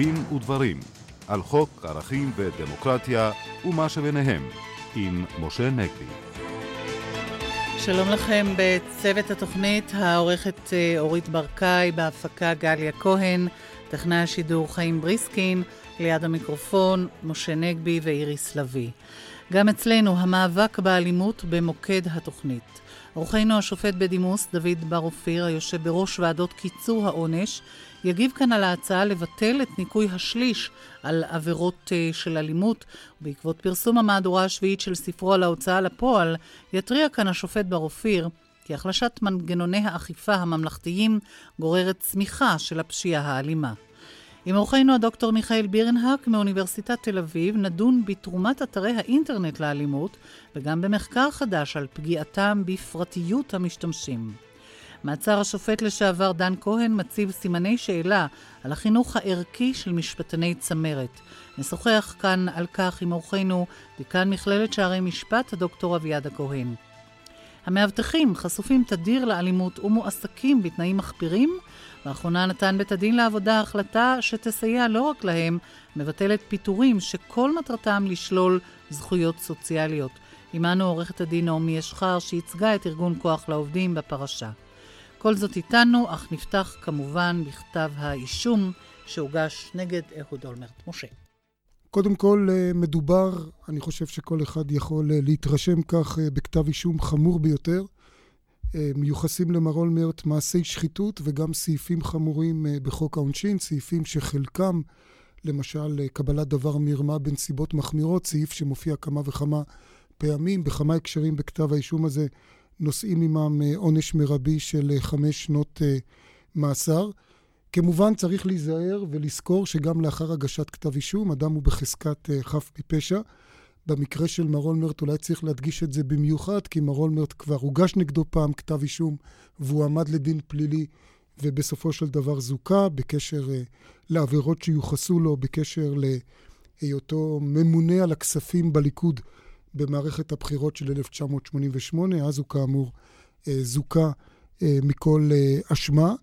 דין ודברים על חוק ערכים ודמוקרטיה ומה שביניהם עם משה נגבי. שלום לכם בצוות התוכנית, העורכת אה, אורית ברקאי, בהפקה גליה כהן, טכנאי השידור חיים בריסקין, ליד המיקרופון משה נגבי ואיריס לביא. גם אצלנו המאבק באלימות במוקד התוכנית. אורחנו השופט בדימוס דוד בר אופיר, היושב בראש ועדות קיצור העונש, יגיב כאן על ההצעה לבטל את ניכוי השליש על עבירות uh, של אלימות. בעקבות פרסום המהדורה השביעית של ספרו על ההוצאה לפועל, יתריע כאן השופט בר אופיר כי החלשת מנגנוני האכיפה הממלכתיים גוררת צמיחה של הפשיעה האלימה. עם אורחנו הדוקטור מיכאל בירנהק מאוניברסיטת תל אביב נדון בתרומת אתרי האינטרנט לאלימות וגם במחקר חדש על פגיעתם בפרטיות המשתמשים. מעצר השופט לשעבר דן כהן מציב סימני שאלה על החינוך הערכי של משפטני צמרת. נשוחח כאן על כך עם אורחנו, דיקן מכללת שערי משפט, הדוקטור אביעד הכהן. המאבטחים חשופים תדיר לאלימות ומועסקים בתנאים מחפירים. לאחרונה נתן בית הדין לעבודה החלטה שתסייע לא רק להם, מבטלת פיטורים שכל מטרתם לשלול זכויות סוציאליות. עמנו עורכת הדין נעמי אשחר שייצגה את ארגון כוח לעובדים בפרשה. כל זאת איתנו, אך נפתח כמובן בכתב האישום שהוגש נגד אהוד אולמרט. משה. קודם כל, אה, מדובר, אני חושב שכל אחד יכול אה, להתרשם כך, אה, בכתב אישום חמור ביותר. מיוחסים למר אולמרט מעשי שחיתות וגם סעיפים חמורים בחוק העונשין, סעיפים שחלקם, למשל, קבלת דבר מרמה בנסיבות מחמירות, סעיף שמופיע כמה וכמה פעמים, בכמה הקשרים בכתב האישום הזה נושאים עמם עונש מרבי של חמש שנות מאסר. כמובן צריך להיזהר ולזכור שגם לאחר הגשת כתב אישום, אדם הוא בחזקת אה, חף מפשע. במקרה של מר אולמרט אולי צריך להדגיש את זה במיוחד, כי מר אולמרט כבר הוגש נגדו פעם כתב אישום והוא עמד לדין פלילי ובסופו של דבר זוכה בקשר לעבירות שיוחסו לו, בקשר להיותו ממונה על הכספים בליכוד במערכת הבחירות של 1988, אז הוא כאמור uh, זוכה uh, מכל uh, אשמה.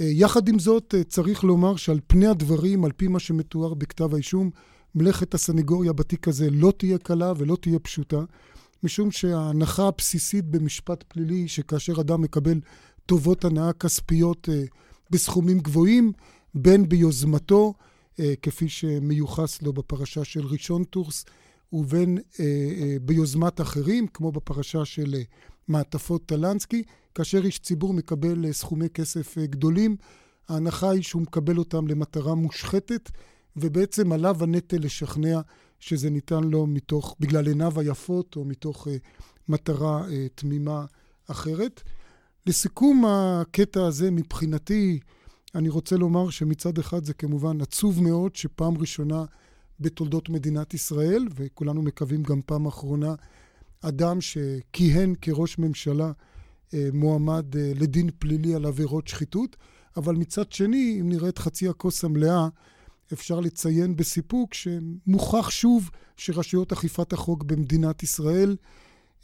אה, יחד עם זאת, אה, צריך לומר שעל פני הדברים, על פי מה שמתואר בכתב האישום, מלאכת הסנגוריה בתיק הזה לא תהיה קלה ולא תהיה פשוטה, משום שההנחה הבסיסית במשפט פלילי שכאשר אדם מקבל טובות הנאה כספיות אה, בסכומים גבוהים, בין ביוזמתו, כפי שמיוחס לו בפרשה של ראשון טורס, ובין ביוזמת אחרים, כמו בפרשה של מעטפות טלנסקי, כאשר איש ציבור מקבל אה, סכומי כסף אה, גדולים, ההנחה היא שהוא מקבל אותם למטרה מושחתת, ובעצם עליו הנטל לשכנע שזה ניתן לו מתוך, בגלל עיניו היפות, או מתוך אה, מטרה אה, תמימה אחרת. לסיכום הקטע הזה, מבחינתי, אני רוצה לומר שמצד אחד זה כמובן עצוב מאוד שפעם ראשונה בתולדות מדינת ישראל, וכולנו מקווים גם פעם אחרונה, אדם שכיהן כראש ממשלה אה, מועמד אה, לדין פלילי על עבירות שחיתות, אבל מצד שני, אם נראה את חצי הכוס המלאה, אפשר לציין בסיפוק שמוכח שוב שרשויות אכיפת החוק במדינת ישראל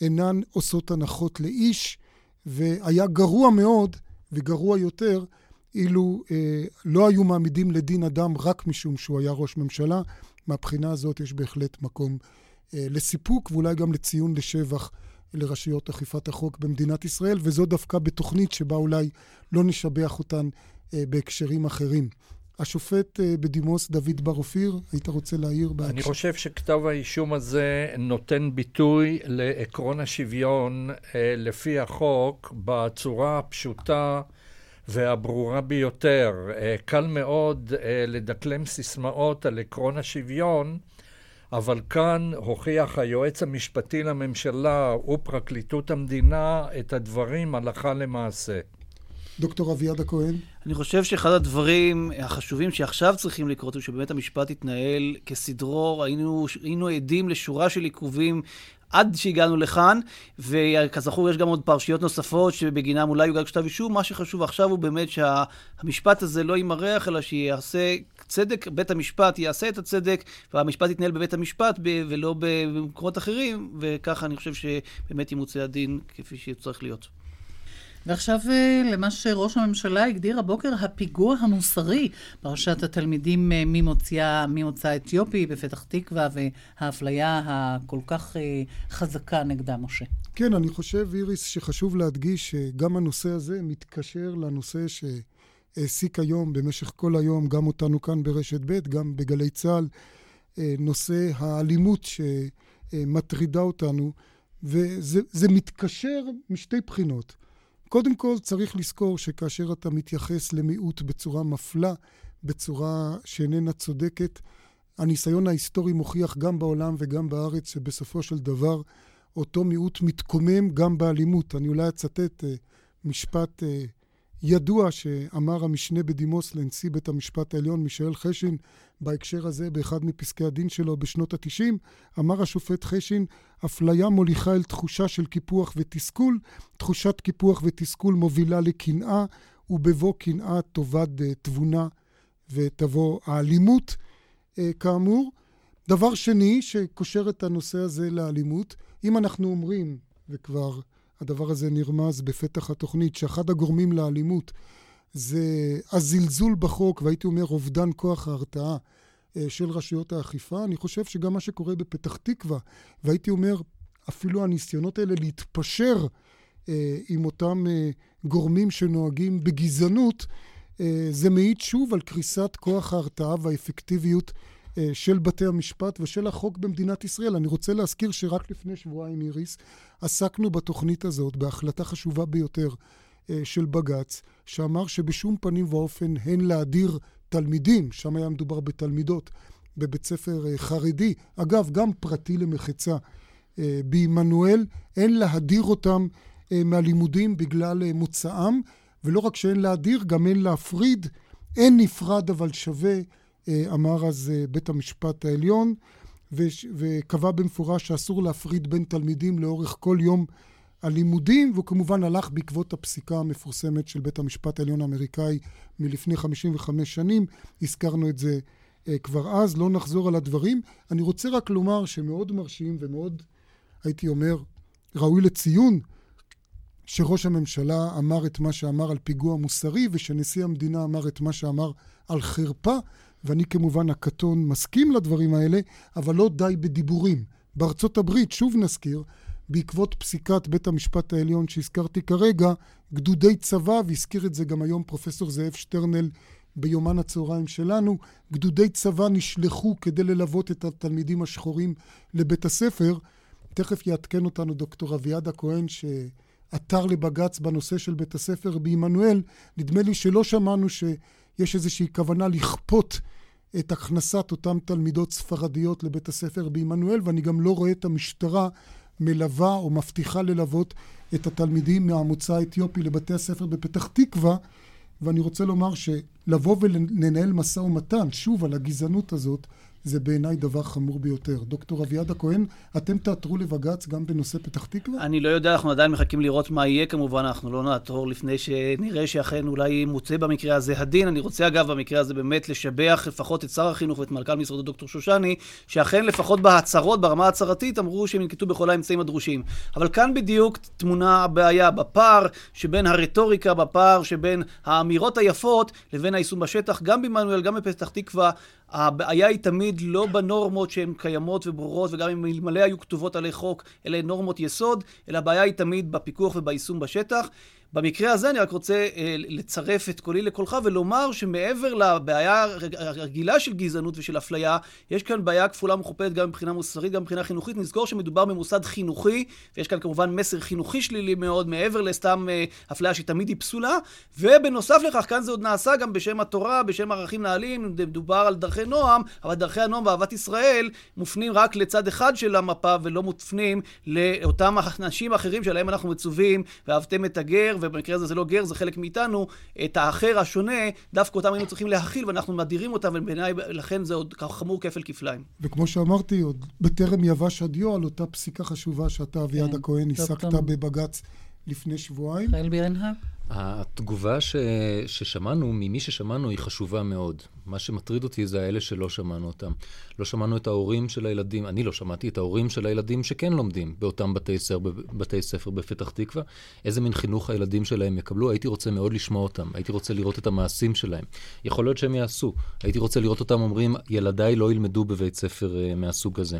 אינן עושות הנחות לאיש, והיה גרוע מאוד וגרוע יותר אילו אה, לא היו מעמידים לדין אדם רק משום שהוא היה ראש ממשלה. מהבחינה הזאת יש בהחלט מקום אה, לסיפוק ואולי גם לציון לשבח לרשויות אכיפת החוק במדינת ישראל, וזו דווקא בתוכנית שבה אולי לא נשבח אותן אה, בהקשרים אחרים. השופט אה, בדימוס דוד בר אופיר, היית רוצה להעיר בהקשר? אני חושב שכתב האישום הזה נותן ביטוי לעקרון השוויון אה, לפי החוק בצורה הפשוטה והברורה ביותר. אה, קל מאוד אה, לדקלם סיסמאות על עקרון השוויון, אבל כאן הוכיח היועץ המשפטי לממשלה ופרקליטות המדינה את הדברים הלכה למעשה. דוקטור אביעד הכהן. אני חושב שאחד הדברים החשובים שעכשיו צריכים לקרות הוא שבאמת המשפט יתנהל כסדרו. היינו, היינו עדים לשורה של עיכובים עד שהגענו לכאן, וכזכור יש גם עוד פרשיות נוספות שבגינם אולי יוגש כתב אישום. מה שחשוב עכשיו הוא באמת שהמשפט הזה לא יימרח, אלא שיעשה צדק, בית המשפט יעשה את הצדק, והמשפט יתנהל בבית המשפט ולא במקומות אחרים, וככה אני חושב שבאמת ימוצא הדין כפי שצריך להיות. ועכשיו אה, למה שראש הממשלה הגדיר הבוקר, הפיגוע המוסרי, פרשת התלמידים אה, ממוצא אתיופי בפתח תקווה והאפליה הכל כך אה, חזקה נגדה, משה. כן, אני חושב, איריס, שחשוב להדגיש שגם הנושא הזה מתקשר לנושא שהעסיק היום, במשך כל היום, גם אותנו כאן ברשת ב', גם בגלי צה"ל, נושא האלימות שמטרידה אותנו, וזה מתקשר משתי בחינות. קודם כל צריך לזכור שכאשר אתה מתייחס למיעוט בצורה מפלה, בצורה שאיננה צודקת, הניסיון ההיסטורי מוכיח גם בעולם וגם בארץ שבסופו של דבר אותו מיעוט מתקומם גם באלימות. אני אולי אצטט uh, משפט uh, ידוע שאמר המשנה בדימוס לנשיא בית המשפט העליון מישאל חשין בהקשר הזה באחד מפסקי הדין שלו בשנות התשעים, אמר השופט חשין, אפליה מוליכה אל תחושה של קיפוח ותסכול, תחושת קיפוח ותסכול מובילה לקנאה, ובבוא קנאה תאבד uh, תבונה ותבוא האלימות, uh, כאמור. דבר שני שקושר את הנושא הזה לאלימות, אם אנחנו אומרים, וכבר הדבר הזה נרמז בפתח התוכנית, שאחד הגורמים לאלימות זה הזלזול בחוק, והייתי אומר אובדן כוח ההרתעה אה, של רשויות האכיפה. אני חושב שגם מה שקורה בפתח תקווה, והייתי אומר אפילו הניסיונות האלה להתפשר אה, עם אותם אה, גורמים שנוהגים בגזענות, זה מעיד שוב על קריסת כוח ההרתעה והאפקטיביות של בתי המשפט ושל החוק במדינת ישראל. אני רוצה להזכיר שרק לפני שבועיים, איריס, עסקנו בתוכנית הזאת בהחלטה חשובה ביותר אה, של בג"ץ, שאמר שבשום פנים ואופן הן להדיר תלמידים, שם היה מדובר בתלמידות, בבית ספר אה, חרדי, אגב, גם פרטי למחצה, בעמנואל, אין להדיר אותם מהלימודים בגלל מוצאם, ולא רק שאין להדיר, גם אין להפריד, אין נפרד אבל שווה. אה, אמר אז אה, בית המשפט העליון, וקבע במפורש שאסור להפריד בין תלמידים לאורך כל יום הלימודים, והוא כמובן הלך בעקבות הפסיקה המפורסמת של בית המשפט העליון האמריקאי מלפני 55 שנים. הזכרנו את זה אה, כבר אז, לא נחזור על הדברים. אני רוצה רק לומר שמאוד מרשים ומאוד, הייתי אומר, ראוי לציון, שראש הממשלה אמר את מה שאמר על פיגוע מוסרי, ושנשיא המדינה אמר את מה שאמר על חרפה. ואני כמובן הקטון מסכים לדברים האלה, אבל לא די בדיבורים. בארצות הברית, שוב נזכיר, בעקבות פסיקת בית המשפט העליון שהזכרתי כרגע, גדודי צבא, והזכיר את זה גם היום פרופסור זאב שטרנל ביומן הצהריים שלנו, גדודי צבא נשלחו כדי ללוות את התלמידים השחורים לבית הספר. תכף יעדכן אותנו דוקטור אביעד הכהן שעתר לבג"ץ בנושא של בית הספר בעמנואל. נדמה לי שלא שמענו שיש איזושהי כוונה לכפות את הכנסת אותן תלמידות ספרדיות לבית הספר בעמנואל, ואני גם לא רואה את המשטרה מלווה או מבטיחה ללוות את התלמידים מהמוצא האתיופי לבתי הספר בפתח תקווה, ואני רוצה לומר שלבוא ולנהל משא ומתן, שוב, על הגזענות הזאת, זה בעיניי דבר חמור ביותר. דוקטור אביעד הכהן, אתם תעתרו לבג"ץ גם בנושא פתח תקווה? אני לא יודע, אנחנו עדיין מחכים לראות מה יהיה כמובן, אנחנו לא נעתור לפני שנראה שאכן אולי מוצא במקרה הזה הדין. אני רוצה אגב במקרה הזה באמת לשבח לפחות את שר החינוך ואת מנכ"ל משרדו דוקטור שושני, שאכן לפחות בהצהרות, ברמה ההצהרתית, אמרו שהם ינקטו בכל האמצעים הדרושים. אבל כאן בדיוק תמונה הבעיה, בפער שבין הרטוריקה, בפער שבין האמירות היפות לבין היישום בשטח, גם בעמנואל, גם בפתח תקווה. הבעיה היא תמיד לא בנורמות שהן קיימות וברורות, וגם אם אלמלא היו כתובות עלי חוק, אלה נורמות יסוד, אלא הבעיה היא תמיד בפיקוח וביישום בשטח. במקרה הזה אני רק רוצה אה, לצרף את קולי לקולך ולומר שמעבר לבעיה הרגילה של גזענות ושל אפליה, יש כאן בעיה כפולה ומכופלת גם מבחינה מוסרית, גם מבחינה חינוכית. נזכור שמדובר במוסד חינוכי, ויש כאן כמובן מסר חינוכי שלילי מאוד, מעבר לסתם אה, אפליה שתמיד היא פסולה. ובנוסף לכך, כאן זה עוד נעשה גם בשם התורה, בשם ערכים נעלים, מדובר על דרכי נועם, אבל דרכי הנועם ואהבת ישראל מופנים רק לצד אחד של המפה ולא מופנים לאותם אנשים אחרים שעליהם אנחנו מצווים, ואהבתם את הגר, ובמקרה הזה זה לא גר, זה חלק מאיתנו, את האחר השונה, דווקא אותם היינו צריכים להכיל, ואנחנו מדירים אותם, ובעיניי, לכן זה עוד חמור כפל כפליים. וכמו שאמרתי, עוד בטרם יבש הדיו על אותה פסיקה חשובה שאתה, אביעד כן, הכהן, הסקת בבג"ץ לפני שבועיים. חייל בירנהק. התגובה ש... ששמענו, ממי ששמענו, היא חשובה מאוד. מה שמטריד אותי זה האלה שלא שמענו אותם. לא שמענו את ההורים של הילדים, אני לא שמעתי את ההורים של הילדים שכן לומדים באותם בתי ספר, בתי ספר בפתח תקווה. איזה מין חינוך הילדים שלהם יקבלו, הייתי רוצה מאוד לשמוע אותם, הייתי רוצה לראות את המעשים שלהם. יכול להיות שהם יעשו. הייתי רוצה לראות אותם אומרים, ילדיי לא ילמדו בבית ספר uh, מהסוג הזה.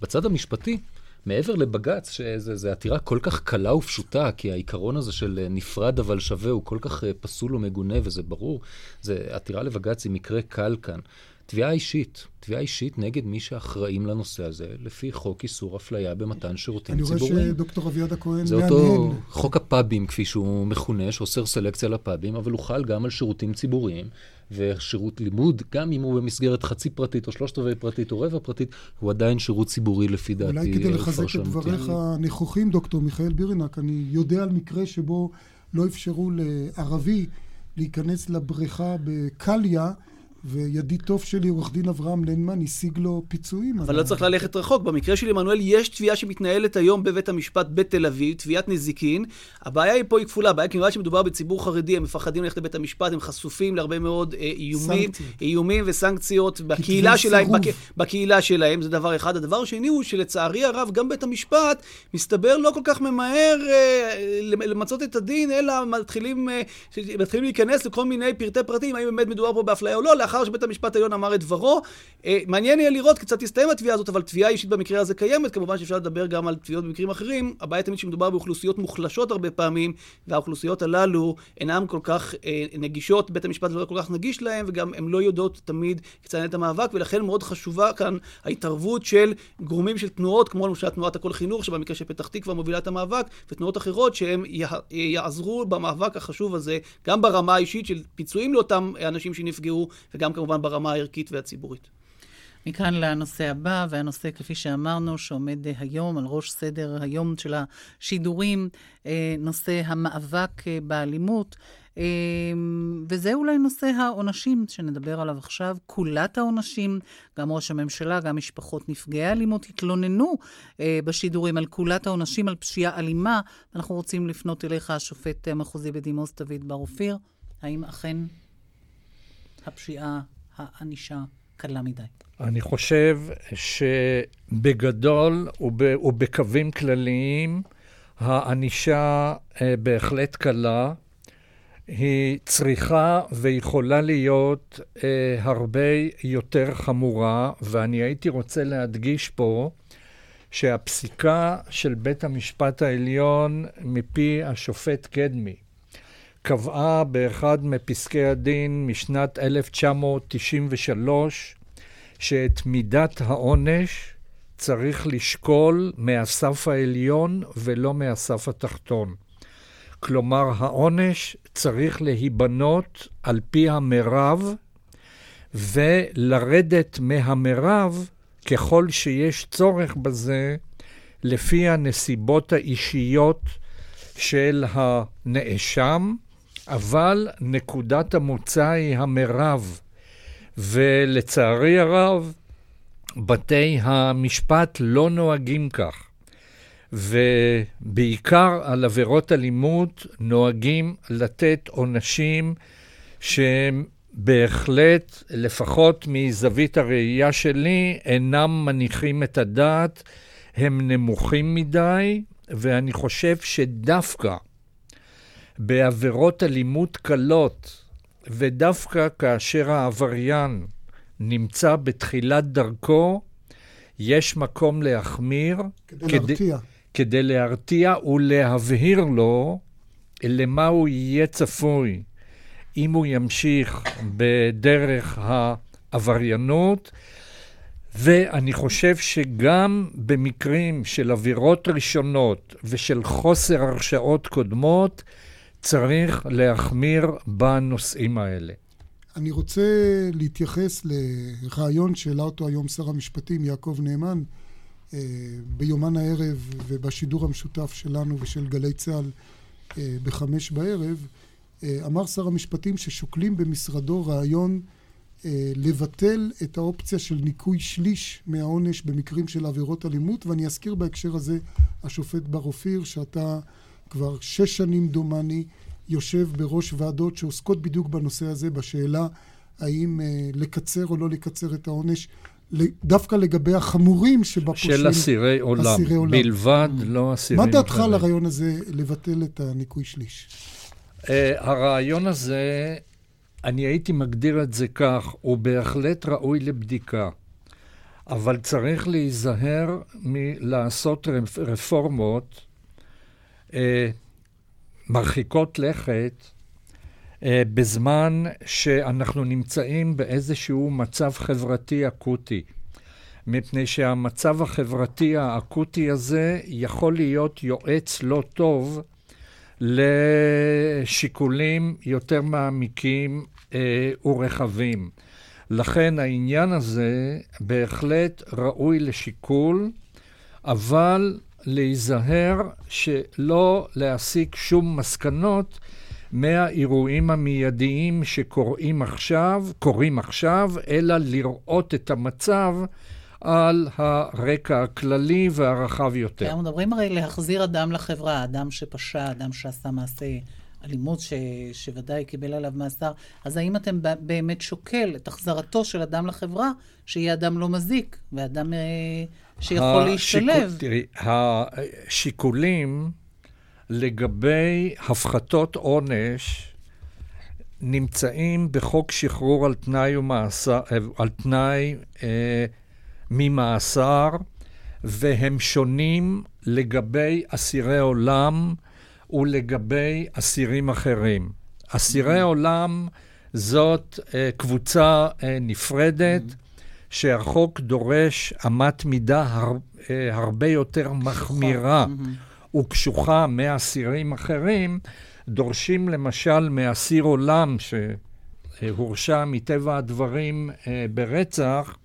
בצד המשפטי, מעבר לבג"ץ, שזו עתירה כל כך קלה ופשוטה, כי העיקרון הזה של אה, נפרד אבל שווה הוא כל כך אה, פסול ומגונה, וזה ברור, זה עתירה לבג"ץ היא מקרה קל כאן. תביעה אישית, תביעה אישית נגד מי שאחראים לנושא הזה, לפי חוק איסור אפליה במתן שירותים ציבוריים. אני רואה שדוקטור אביעד הכהן מהנהן. זה אותו חוק הפאבים, כפי שהוא מכונה, שאוסר סלקציה לפאבים, אבל הוא חל גם על שירותים ציבוריים. ושירות לימוד, גם אם הוא במסגרת חצי פרטית או שלושת רבעי פרטית או רבע פרטית, הוא עדיין שירות ציבורי לפי דעתי. אולי כדי לחזק את דבריך הנכוחים, דוקטור מיכאל בירנק, אני יודע על מקרה שבו לא אפשרו לערבי להיכנס לבריכה בקליה. וידיד טוב שלי, עורך דין אברהם לנמן, השיג לו פיצויים. אבל לא צריך ללכת רחוק. במקרה של עמנואל יש תביעה שמתנהלת היום בבית המשפט בתל אביב, תביעת נזיקין. הבעיה היא פה היא כפולה. הבעיה כמובן שמדובר בציבור חרדי, הם מפחדים ללכת לבית המשפט, הם חשופים להרבה מאוד אה, איומים, איומים וסנקציות בקהילה שלהם, בק, בקהילה שלהם, זה דבר אחד. הדבר השני הוא שלצערי הרב, גם בית המשפט, מסתבר לא כל כך ממהר אה, למצות את הדין, אלא מתחילים, אה, מתחילים להיכנס לכל מיני פרטי פרטים, האם באמת מדובר פה באפליה או לא, לאחר שבית המשפט העליון אמר את דברו. אה, מעניין יהיה לראות כיצד תסתיים התביעה הזאת, אבל תביעה אישית במקרה הזה קיימת, כמובן שאפשר לדבר גם על תביעות במקרים אחרים. הבעיה תמיד שמדובר באוכלוסיות מוחלשות הרבה פעמים, והאוכלוסיות הללו אינן כל כך אה, נגישות, בית המשפט לא כל כך נגיש להם, וגם הן לא יודעות תמיד כיצד את המאבק, ולכן מאוד חשובה כאן ההתערבות של גורמים של תנועות, כמו למשל תנועת הכל חינוך, שבמקרה של פתח תקווה מובילה את המאבק, ותנועות אחרות שהם יעזרו במאבק החשוב הזה, גם ברמה האישית של פיצויים לאותם אנשים שנפגעו, וגם כמובן ברמה הערכית והציבורית. מכאן לנושא הבא, והנושא, כפי שאמרנו, שעומד היום על ראש סדר היום של השידורים, אה, נושא המאבק אה, באלימות. אה, וזה אולי נושא העונשים שנדבר עליו עכשיו. כולת העונשים, גם ראש הממשלה, גם משפחות נפגעי אלימות התלוננו בשידורים על כולת העונשים על פשיעה אלימה. אנחנו רוצים לפנות אליך, השופט המחוזי בדימוס דוד בר אופיר. האם אכן הפשיעה, הענישה קלה מדי? אני חושב שבגדול ובקווים כלליים, הענישה אה, בהחלט קלה. היא צריכה ויכולה להיות אה, הרבה יותר חמורה, ואני הייתי רוצה להדגיש פה שהפסיקה של בית המשפט העליון מפי השופט קדמי, קבעה באחד מפסקי הדין משנת 1993 שאת מידת העונש צריך לשקול מהסף העליון ולא מהסף התחתון. כלומר, העונש צריך להיבנות על פי המרב ולרדת מהמרב ככל שיש צורך בזה לפי הנסיבות האישיות של הנאשם אבל נקודת המוצא היא המרב. ולצערי הרב, בתי המשפט לא נוהגים כך. ובעיקר על עבירות אלימות נוהגים לתת עונשים שהם בהחלט, לפחות מזווית הראייה שלי, אינם מניחים את הדעת, הם נמוכים מדי, ואני חושב שדווקא בעבירות אלימות קלות, ודווקא כאשר העבריין נמצא בתחילת דרכו, יש מקום להחמיר. כדי, כדי להרתיע. כדי להרתיע ולהבהיר לו למה הוא יהיה צפוי אם הוא ימשיך בדרך העבריינות. ואני חושב שגם במקרים של עבירות ראשונות ושל חוסר הרשעות קודמות, צריך להחמיר בנושאים האלה. אני רוצה להתייחס לרעיון שהעלה אותו היום שר המשפטים יעקב נאמן אה, ביומן הערב ובשידור המשותף שלנו ושל גלי צה"ל אה, בחמש בערב. אה, אמר שר המשפטים ששוקלים במשרדו רעיון לבטל את האופציה של ניכוי שליש מהעונש במקרים של עבירות אלימות, ואני אזכיר בהקשר הזה השופט בר אופיר, שאתה כבר שש שנים דומני יושב בראש ועדות שעוסקות בדיוק בנושא הזה, בשאלה האם אה, לקצר או לא לקצר את העונש, דווקא לגבי החמורים שבפושעים. של אסירי עולם. אסירי עולם. בלבד, mm. לא אסירים אחרים. מה דעתך על הרעיון הזה לבטל את הניכוי שליש? Uh, הרעיון הזה, אני הייתי מגדיר את זה כך, הוא בהחלט ראוי לבדיקה. אבל צריך להיזהר מלעשות רפורמות אה, מרחיקות לכת אה, בזמן שאנחנו נמצאים באיזשהו מצב חברתי אקוטי. מפני שהמצב החברתי האקוטי הזה יכול להיות יועץ לא טוב לשיקולים יותר מעמיקים אה, ורחבים. לכן העניין הזה בהחלט ראוי לשיקול, אבל להיזהר שלא להסיק שום מסקנות מהאירועים המיידיים שקורים עכשיו, עכשיו, אלא לראות את המצב על הרקע הכללי והרחב יותר. אנחנו מדברים הרי להחזיר אדם לחברה, אדם שפשע, אדם שעשה מעשה אלימות ש, שוודאי קיבל עליו מאסר, אז האם אתם באמת שוקל את החזרתו של אדם לחברה, שיהיה אדם לא מזיק, ואדם אה, שיכול להשתלב? תראי, השיקולים לגבי הפחתות עונש נמצאים בחוק שחרור על תנאי, ומאסר, על תנאי אה, ממאסר, והם שונים לגבי אסירי עולם ולגבי אסירים אחרים. אסירי mm-hmm. עולם זאת אה, קבוצה אה, נפרדת. שהחוק דורש אמת מידה הר, אה, הרבה יותר מחמירה mm-hmm. וקשוחה מאסירים אחרים. דורשים למשל מאסיר עולם שהורשע מטבע הדברים אה, ברצח,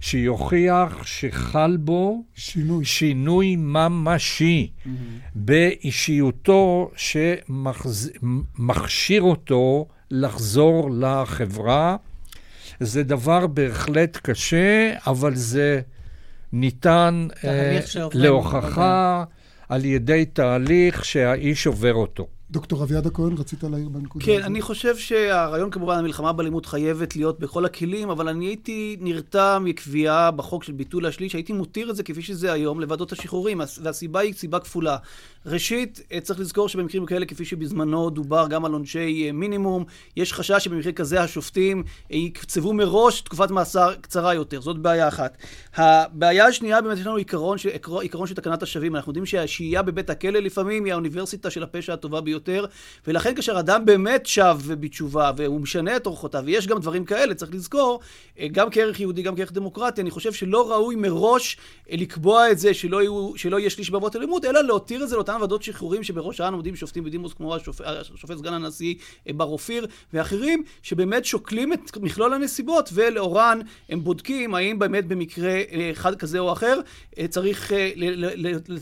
שיוכיח שחל בו שינוי, שינוי ממשי mm-hmm. באישיותו שמכשיר אותו לחזור לחברה. זה דבר בהחלט קשה, אבל זה ניתן uh, להוכחה על ידי תהליך שהאיש עובר אותו. דוקטור אביעד הכהן, רצית להעיר בנקודה כן, הזאת? כן, אני חושב שהרעיון כמובן, המלחמה באלימות חייבת להיות בכל הכלים, אבל אני הייתי נרתע מקביעה בחוק של ביטול השליש, הייתי מותיר את זה כפי שזה היום לוועדות השחרורים, והסיבה היא סיבה כפולה. ראשית, אה, צריך לזכור שבמקרים כאלה, כפי שבזמנו דובר גם על עונשי אה, מינימום, יש חשש שבמקרה כזה השופטים אה, יקצבו מראש תקופת מאסר קצרה יותר. זאת בעיה אחת. הבעיה השנייה, באמת יש לנו עיקרון, עיקרון של תקנת השבים. אנחנו יודעים שהשהייה בבית הכלא לפעמים היא האוניברסיטה של הפשע הטובה ביותר, ולכן כאשר אדם באמת שב בתשובה, והוא משנה את אורחותיו, ויש גם דברים כאלה, צריך לזכור, גם כערך יהודי, גם כערך דמוקרטי, אני חושב שלא ראוי מראש לקבוע את זה שלא, יהיו, שלא יהיה שליש בעבירות אלימות, אלא להותיר את זה לאותם ועדות שחרורים שבראשן עומדים שופטים בדימוס כמו השופט, השופט סגן הנשיא אה, בר אופיר ואחרים, שבאמת שוקלים את מכלול הנסיבות ולאורן הם בודקים האם באמת במקרה אה, אחד כזה או אחר אה, צריך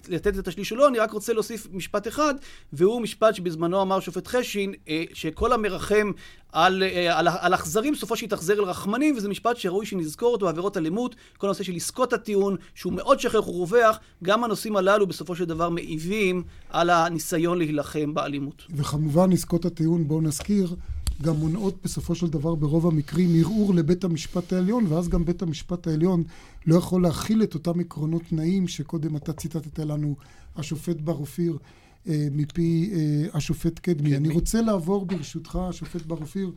לתת את השליש או לא. אני רק רוצה להוסיף משפט אחד, והוא משפט שבזמנו אמר שופט חשין, שכל המרחם על, על, על אכזרים, סופו שיתאכזר אל רחמנים, וזה משפט שראוי שנזכור אותו בעבירות אלימות, כל הנושא של עסקות הטיעון, שהוא מאוד שכח ורווח, גם הנושאים הללו בסופו של דבר מעיבים על הניסיון להילחם באלימות. וכמובן עסקות הטיעון, בואו נזכיר, גם מונעות בסופו של דבר ברוב המקרים ערעור לבית המשפט העליון, ואז גם בית המשפט העליון לא יכול להכיל את אותם עקרונות תנאים שקודם אתה ציטטת לנו, השופט בר אופיר, אה, מפי אה, השופט קדמי. כן. אני רוצה לעבור ברשותך, השופט בר אופיר,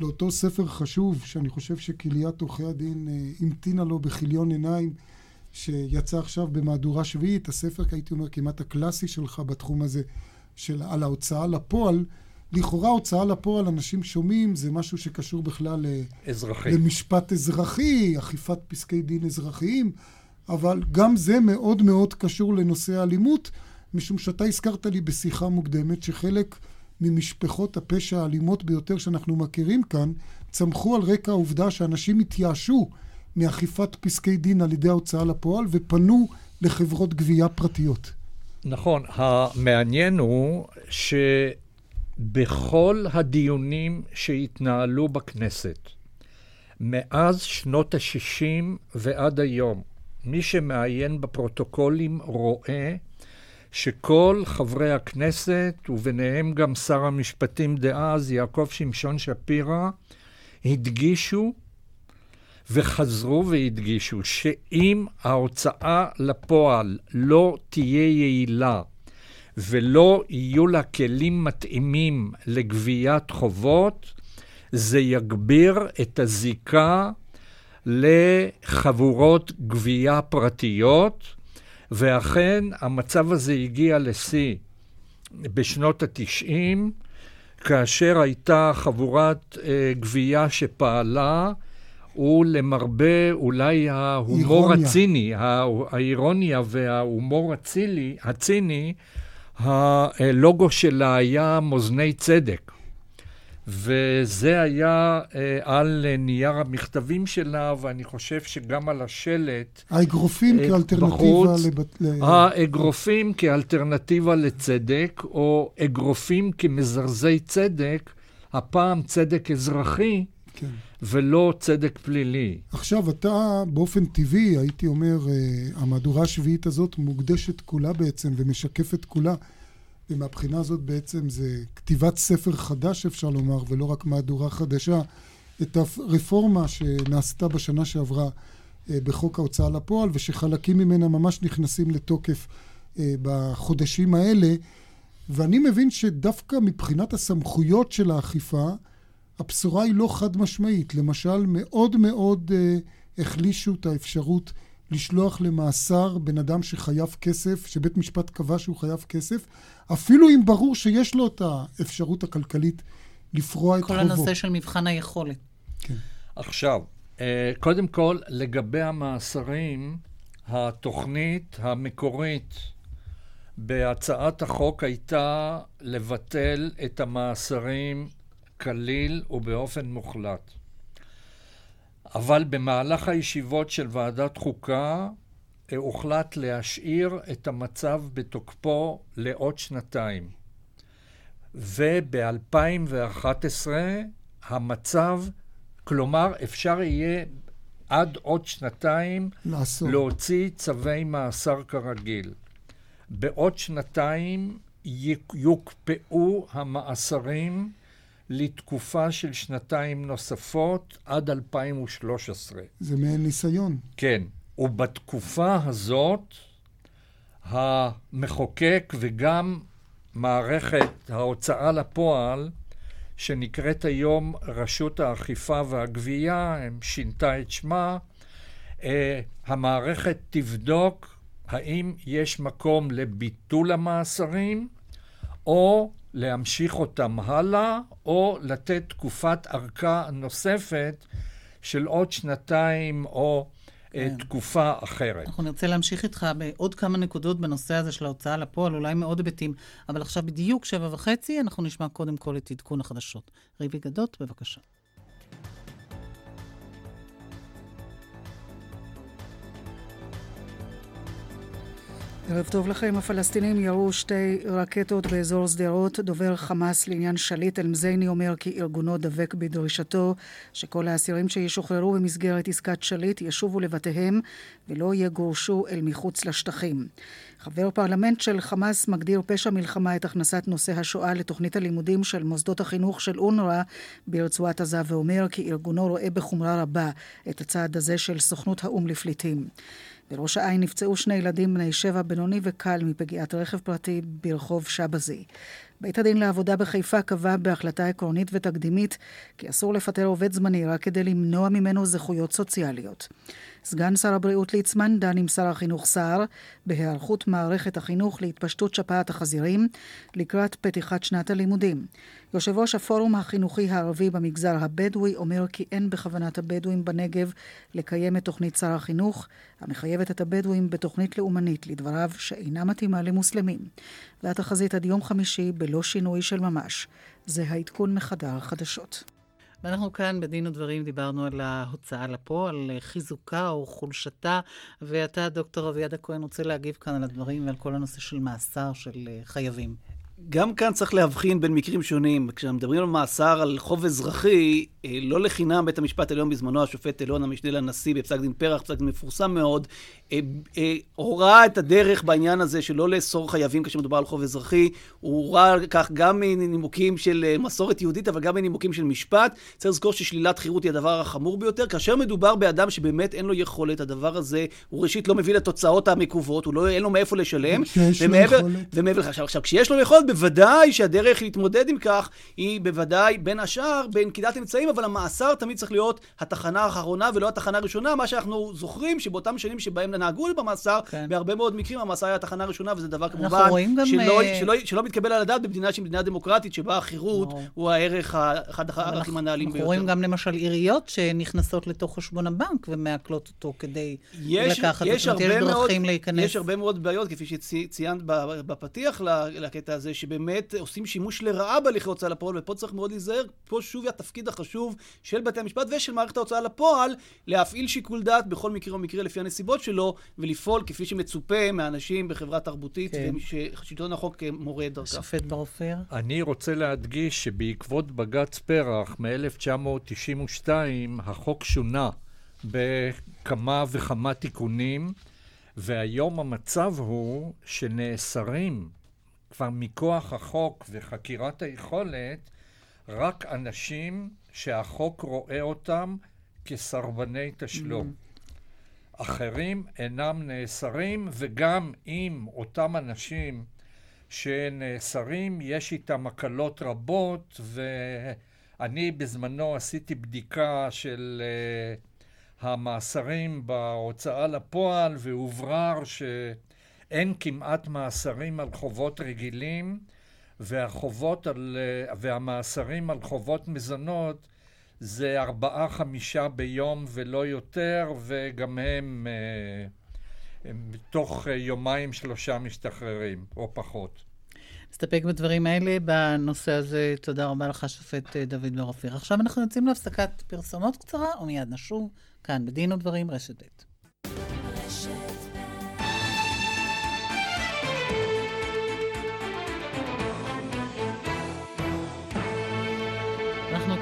לאותו ספר חשוב, שאני חושב שקהיליית עורכי הדין אה, המתינה לו בכיליון עיניים. שיצא עכשיו במהדורה שביעית, הספר, הייתי אומר, כמעט הקלאסי שלך בתחום הזה, של על ההוצאה לפועל. לכאורה הוצאה לפועל, אנשים שומעים, זה משהו שקשור בכלל אזרחי. למשפט אזרחי, אכיפת פסקי דין אזרחיים, אבל גם זה מאוד מאוד קשור לנושא האלימות, משום שאתה הזכרת לי בשיחה מוקדמת שחלק ממשפחות הפשע האלימות ביותר שאנחנו מכירים כאן, צמחו על רקע העובדה שאנשים התייאשו מאכיפת פסקי דין על ידי ההוצאה לפועל ופנו לחברות גבייה פרטיות. נכון. המעניין הוא שבכל הדיונים שהתנהלו בכנסת, מאז שנות ה-60 ועד היום, מי שמעיין בפרוטוקולים רואה שכל חברי הכנסת, וביניהם גם שר המשפטים דאז, יעקב שמשון שפירא, הדגישו וחזרו והדגישו שאם ההוצאה לפועל לא תהיה יעילה ולא יהיו לה כלים מתאימים לגביית חובות, זה יגביר את הזיקה לחבורות גבייה פרטיות, ואכן המצב הזה הגיע לשיא בשנות התשעים, כאשר הייתה חבורת אה, גבייה שפעלה, ולמרבה אולי ההומור אירוניה. הציני, האירוניה וההומור הצילי, הציני, הלוגו שלה היה מאזני צדק. וזה היה אה, על נייר המכתבים שלה, ואני חושב שגם על השלט. האגרופים אה, כאלטרנטיבה בחוץ, לבת... האגרופים כאלטרנטיבה לצדק, או אגרופים כמזרזי צדק, הפעם צדק אזרחי. כן. ולא צדק פלילי. עכשיו, אתה באופן טבעי, הייתי אומר, אה, המהדורה השביעית הזאת מוקדשת כולה בעצם ומשקפת כולה ומהבחינה הזאת בעצם זה כתיבת ספר חדש, אפשר לומר, ולא רק מהדורה חדשה. את הרפורמה שנעשתה בשנה שעברה אה, בחוק ההוצאה לפועל, ושחלקים ממנה ממש נכנסים לתוקף אה, בחודשים האלה. ואני מבין שדווקא מבחינת הסמכויות של האכיפה, הבשורה היא לא חד משמעית. למשל, מאוד מאוד אה, החלישו את האפשרות לשלוח למאסר בן אדם שחייב כסף, שבית משפט קבע שהוא חייב כסף, אפילו אם ברור שיש לו את האפשרות הכלכלית לפרוע את חובו. כל הנושא של מבחן היכולת. כן. עכשיו, אה, קודם כל, לגבי המאסרים, התוכנית המקורית בהצעת החוק הייתה לבטל את המאסרים כליל ובאופן מוחלט. אבל במהלך הישיבות של ועדת חוקה אה, הוחלט להשאיר את המצב בתוקפו לעוד שנתיים. וב-2011 המצב, כלומר אפשר יהיה עד עוד שנתיים לעשור. להוציא צווי מאסר כרגיל. בעוד שנתיים יוקפאו המאסרים לתקופה של שנתיים נוספות עד 2013. זה מעין ניסיון. כן, ובתקופה הזאת המחוקק וגם מערכת ההוצאה לפועל, שנקראת היום רשות האכיפה והגבייה, שינתה את שמה, אה, המערכת תבדוק האם יש מקום לביטול המאסרים, או להמשיך אותם הלאה, או לתת תקופת ארכה נוספת של עוד שנתיים או אה, כן. תקופה אחרת. אנחנו נרצה להמשיך איתך בעוד כמה נקודות בנושא הזה של ההוצאה לפועל, אולי מאוד היבטים, אבל עכשיו בדיוק שבע וחצי, אנחנו נשמע קודם כל את עדכון החדשות. ריבי גדות, בבקשה. ערב טוב לכם. הפלסטינים ירו שתי רקטות באזור שדרות. דובר חמאס לעניין שליט אל-מזייני אומר כי ארגונו דבק בדרישתו שכל האסירים שישוחררו במסגרת עסקת שליט ישובו לבתיהם ולא יגורשו אל מחוץ לשטחים. חבר פרלמנט של חמאס מגדיר פשע מלחמה את הכנסת נושא השואה לתוכנית הלימודים של מוסדות החינוך של אונר"א ברצועת עזה ואומר כי ארגונו רואה בחומרה רבה את הצעד הזה של סוכנות האו"ם לפליטים. בראש העין נפצעו שני ילדים בני שבע בינוני וקל מפגיעת רכב פרטי ברחוב שבזי. בית הדין לעבודה בחיפה קבע בהחלטה עקרונית ותקדימית כי אסור לפטר עובד זמני רק כדי למנוע ממנו זכויות סוציאליות. סגן שר הבריאות ליצמן דן עם שר החינוך סער בהיערכות מערכת החינוך להתפשטות שפעת החזירים לקראת פתיחת שנת הלימודים. יושב ראש הפורום החינוכי הערבי במגזר הבדואי אומר כי אין בכוונת הבדואים בנגב לקיים את תוכנית שר החינוך, המחייבת את הבדואים בתוכנית לאומנית, לדבריו, שאינה מתאימה למוסלמים. והתחזית עד יום חמישי בלא שינוי של ממש. זה העדכון מחדר החדשות. ואנחנו כאן בדין ודברים דיברנו על ההוצאה לפועל, על חיזוקה או חולשתה, ואתה, דוקטור אביעד הכהן, רוצה להגיב כאן על הדברים ועל כל הנושא של מאסר של אה, חייבים. גם כאן צריך להבחין בין מקרים שונים. כשמדברים על מאסר על חוב אזרחי, אה, לא לחינם בית המשפט העליון בזמנו, השופט אלון, המשנה לנשיא, בפסק דין פרח, פסק דין מפורסם מאוד, אה, אה, הורה את הדרך בעניין הזה שלא לאסור חייבים כשמדובר על חוב אזרחי. הוא הורה כך גם מנימוקים של מסורת יהודית, אבל גם מנימוקים של משפט. צריך לזכור ששלילת חירות היא הדבר החמור ביותר. כאשר מדובר באדם שבאמת אין לו יכולת, הדבר הזה, הוא ראשית לא מביא לתוצאות המקוות, הוא לא, אין לו מאיפה לשלם. ומעבר, ומעבר לכך, עכשיו, כשיש לו יכולת, בוודאי שהדרך להתמודד עם כך היא בוודאי, בין השאר, בנקידת אמצעים, אבל המאסר תמיד צריך להיות התחנה האחרונה ולא התחנה הראשונה. מה שאנחנו זוכרים, שבאותם שנים שבהם נהגו במאסר, כן. בהרבה מאוד מקרים המאסר היה התחנה הראשונה, וזה דבר כמובן שלא, uh... שלא, שלא מתקבל על הדעת במדינה שהיא מדינה דמוקרטית, שבה החירות הוא הערך, אחד הערכים הנעלים ביותר. אנחנו רואים גם למשל עיריות שנכנסות לתוך חשבון הבנק ומעקלות אותו כדי יש, לקחת, יש, הרבה יש דרכים מאוד, להיכנס. יש הרבה מאוד בעיות, כפי שציינת בפתיח לקטע הזה, שבאמת עושים שימוש לרעה בהליכי הוצאה לפועל, ופה צריך מאוד להיזהר. פה שוב התפקיד החשוב של בתי המשפט ושל מערכת ההוצאה לפועל, להפעיל שיקול דעת בכל מקרה ומקרה לפי הנסיבות שלו, ולפעול כפי שמצופה מאנשים בחברה תרבותית, כן. וששלטון החוק מורה את דרכם. שופט ברופר. אני רוצה להדגיש שבעקבות בג"ץ פרח מ-1992, החוק שונה בכמה וכמה תיקונים, והיום המצב הוא שנאסרים כבר מכוח החוק וחקירת היכולת רק אנשים שהחוק רואה אותם כסרבני תשלום. Mm. אחרים אינם נאסרים, וגם אם אותם אנשים שנאסרים, יש איתם הקלות רבות, ואני בזמנו עשיתי בדיקה של uh, המאסרים בהוצאה לפועל, והוברר שאין כמעט מאסרים על חובות רגילים. והחובות על, והמאסרים על חובות מזונות זה ארבעה חמישה ביום ולא יותר, וגם הם, אה, הם תוך יומיים שלושה משתחררים, או פחות. נסתפק בדברים האלה. בנושא הזה, תודה רבה לך, שופט אה, דוד בר אופיר. עכשיו אנחנו יוצאים להפסקת פרסומות קצרה, ומיד נשוב כאן בדין ודברים, רשת ב'.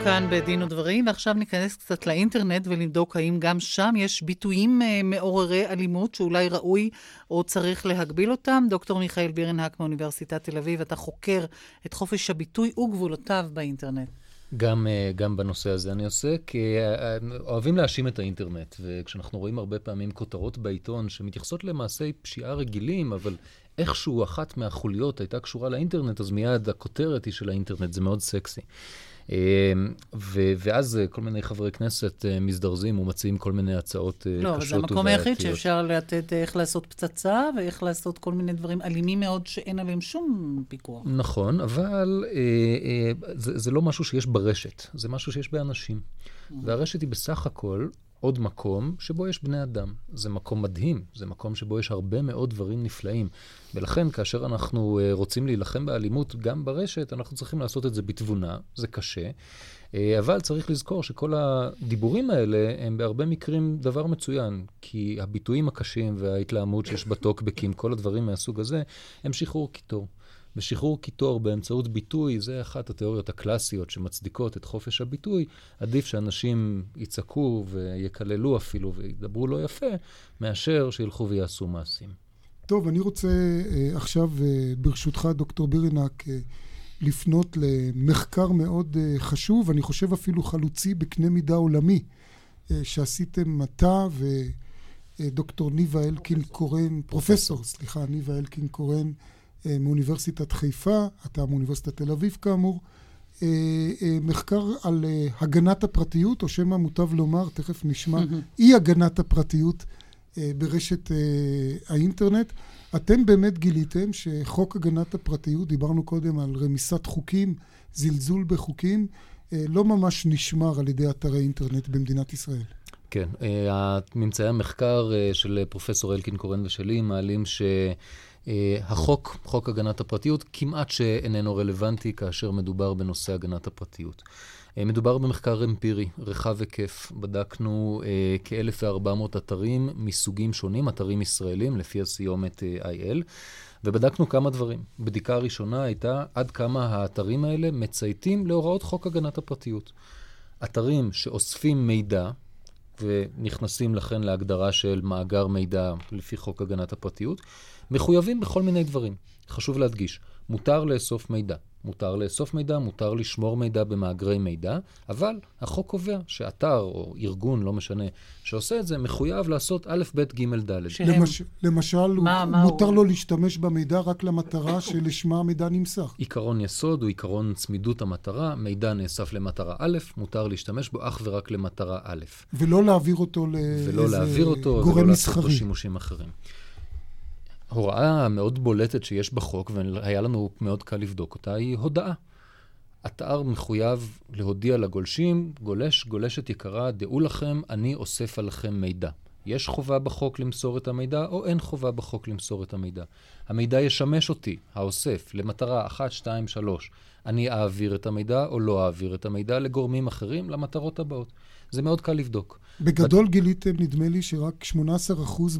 כאן בדין ודברים, ועכשיו ניכנס קצת לאינטרנט ולבדוק האם גם שם יש ביטויים uh, מעוררי אלימות שאולי ראוי או צריך להגביל אותם. דוקטור מיכאל בירנהק מאוניברסיטת תל אביב, אתה חוקר את חופש הביטוי וגבולותיו באינטרנט. גם, uh, גם בנושא הזה אני עוסק. Uh, אוהבים להאשים את האינטרנט, וכשאנחנו רואים הרבה פעמים כותרות בעיתון שמתייחסות למעשי פשיעה רגילים, אבל איכשהו אחת מהחוליות הייתה קשורה לאינטרנט, אז מיד הכותרת היא של האינטרנט, זה מאוד סקסי. אמ, ו- ואז אה, כל מיני חברי כנסת אה, מזדרזים ומציעים כל מיני הצעות אה, לא, קשות ובעייתיות. לא, זה המקום היחיד שאפשר לתת איך לעשות פצצה ואיך לעשות כל מיני דברים אלימים מאוד שאין עליהם שום פיקוח. נכון, אבל אה, אה, זה, זה לא משהו שיש ברשת, זה משהו שיש באנשים. Mm-hmm. והרשת היא בסך הכל עוד מקום שבו יש בני אדם. זה מקום מדהים, זה מקום שבו יש הרבה מאוד דברים נפלאים. ולכן, כאשר אנחנו uh, רוצים להילחם באלימות גם ברשת, אנחנו צריכים לעשות את זה בתבונה, זה קשה. Uh, אבל צריך לזכור שכל הדיבורים האלה הם בהרבה מקרים דבר מצוין, כי הביטויים הקשים וההתלהמות שיש בטוקבקים, כל הדברים מהסוג הזה, הם שחרור קיטור. ושחרור קיטור באמצעות ביטוי, זה אחת התיאוריות הקלאסיות שמצדיקות את חופש הביטוי. עדיף שאנשים יצעקו ויקללו אפילו וידברו לא יפה, מאשר שילכו ויעשו מעשים. טוב, אני רוצה uh, עכשיו, uh, ברשותך, דוקטור בירנק, uh, לפנות למחקר מאוד חשוב, אני חושב אפילו חלוצי בקנה מידה עולמי, שעשיתם אתה ודוקטור ניבה אלקין קורן, פרופסור, סליחה, ניבה אלקין קורן, אה, מאוניברסיטת חיפה, אתה מאוניברסיטת תל אביב כאמור, אה, אה, מחקר על הגנת הפרטיות, או שמא מוטב לומר, תכף נשמע, אי הגנת הפרטיות ברשת האינטרנט. אתם באמת גיליתם שחוק הגנת הפרטיות, דיברנו קודם על רמיסת חוקים, זלזול בחוקים, לא ממש נשמר על ידי אתרי אינטרנט במדינת ישראל. כן, ממצאי המחקר של פרופסור אלקין קורן ושלי מעלים ש... החוק, חוק הגנת הפרטיות, כמעט שאיננו רלוונטי כאשר מדובר בנושא הגנת הפרטיות. מדובר במחקר אמפירי, רחב היקף. בדקנו אה, כ-1,400 אתרים מסוגים שונים, אתרים ישראלים, לפי הסיומת אה, IL, ובדקנו כמה דברים. בדיקה הראשונה הייתה עד כמה האתרים האלה מצייתים להוראות חוק הגנת הפרטיות. אתרים שאוספים מידע, ונכנסים לכן להגדרה של מאגר מידע לפי חוק הגנת הפרטיות, מחויבים בכל מיני דברים. חשוב להדגיש, מותר לאסוף מידע. מותר לאסוף מידע, מותר לשמור מידע במאגרי מידע, אבל החוק קובע שאתר או ארגון, לא משנה, שעושה את זה, מחויב לעשות א', ב', ג', ד'. שהם... למש... למשל, מה, הוא... מה מותר הוא... לו להשתמש במידע רק למטרה שלשמה המידע נמסר. עיקרון יסוד הוא עיקרון צמידות המטרה, מידע נאסף למטרה א', מותר להשתמש בו אך ורק למטרה א'. ולא להעביר אותו לאיזה ולא להעביר אותו, גורם ולא מסחרי. לעשות בו שימושים אחרים. ההוראה המאוד בולטת שיש בחוק, והיה לנו מאוד קל לבדוק אותה, היא הודעה. אתר מחויב להודיע לגולשים, גולש, גולשת יקרה, דעו לכם, אני אוסף עליכם מידע. יש חובה בחוק למסור את המידע, או אין חובה בחוק למסור את המידע. המידע ישמש אותי, האוסף, למטרה 1, 2, 3. אני אעביר את המידע או לא אעביר את המידע לגורמים אחרים למטרות הבאות. זה מאוד קל לבדוק. בגדול בד... גיליתם, נדמה לי, שרק 18%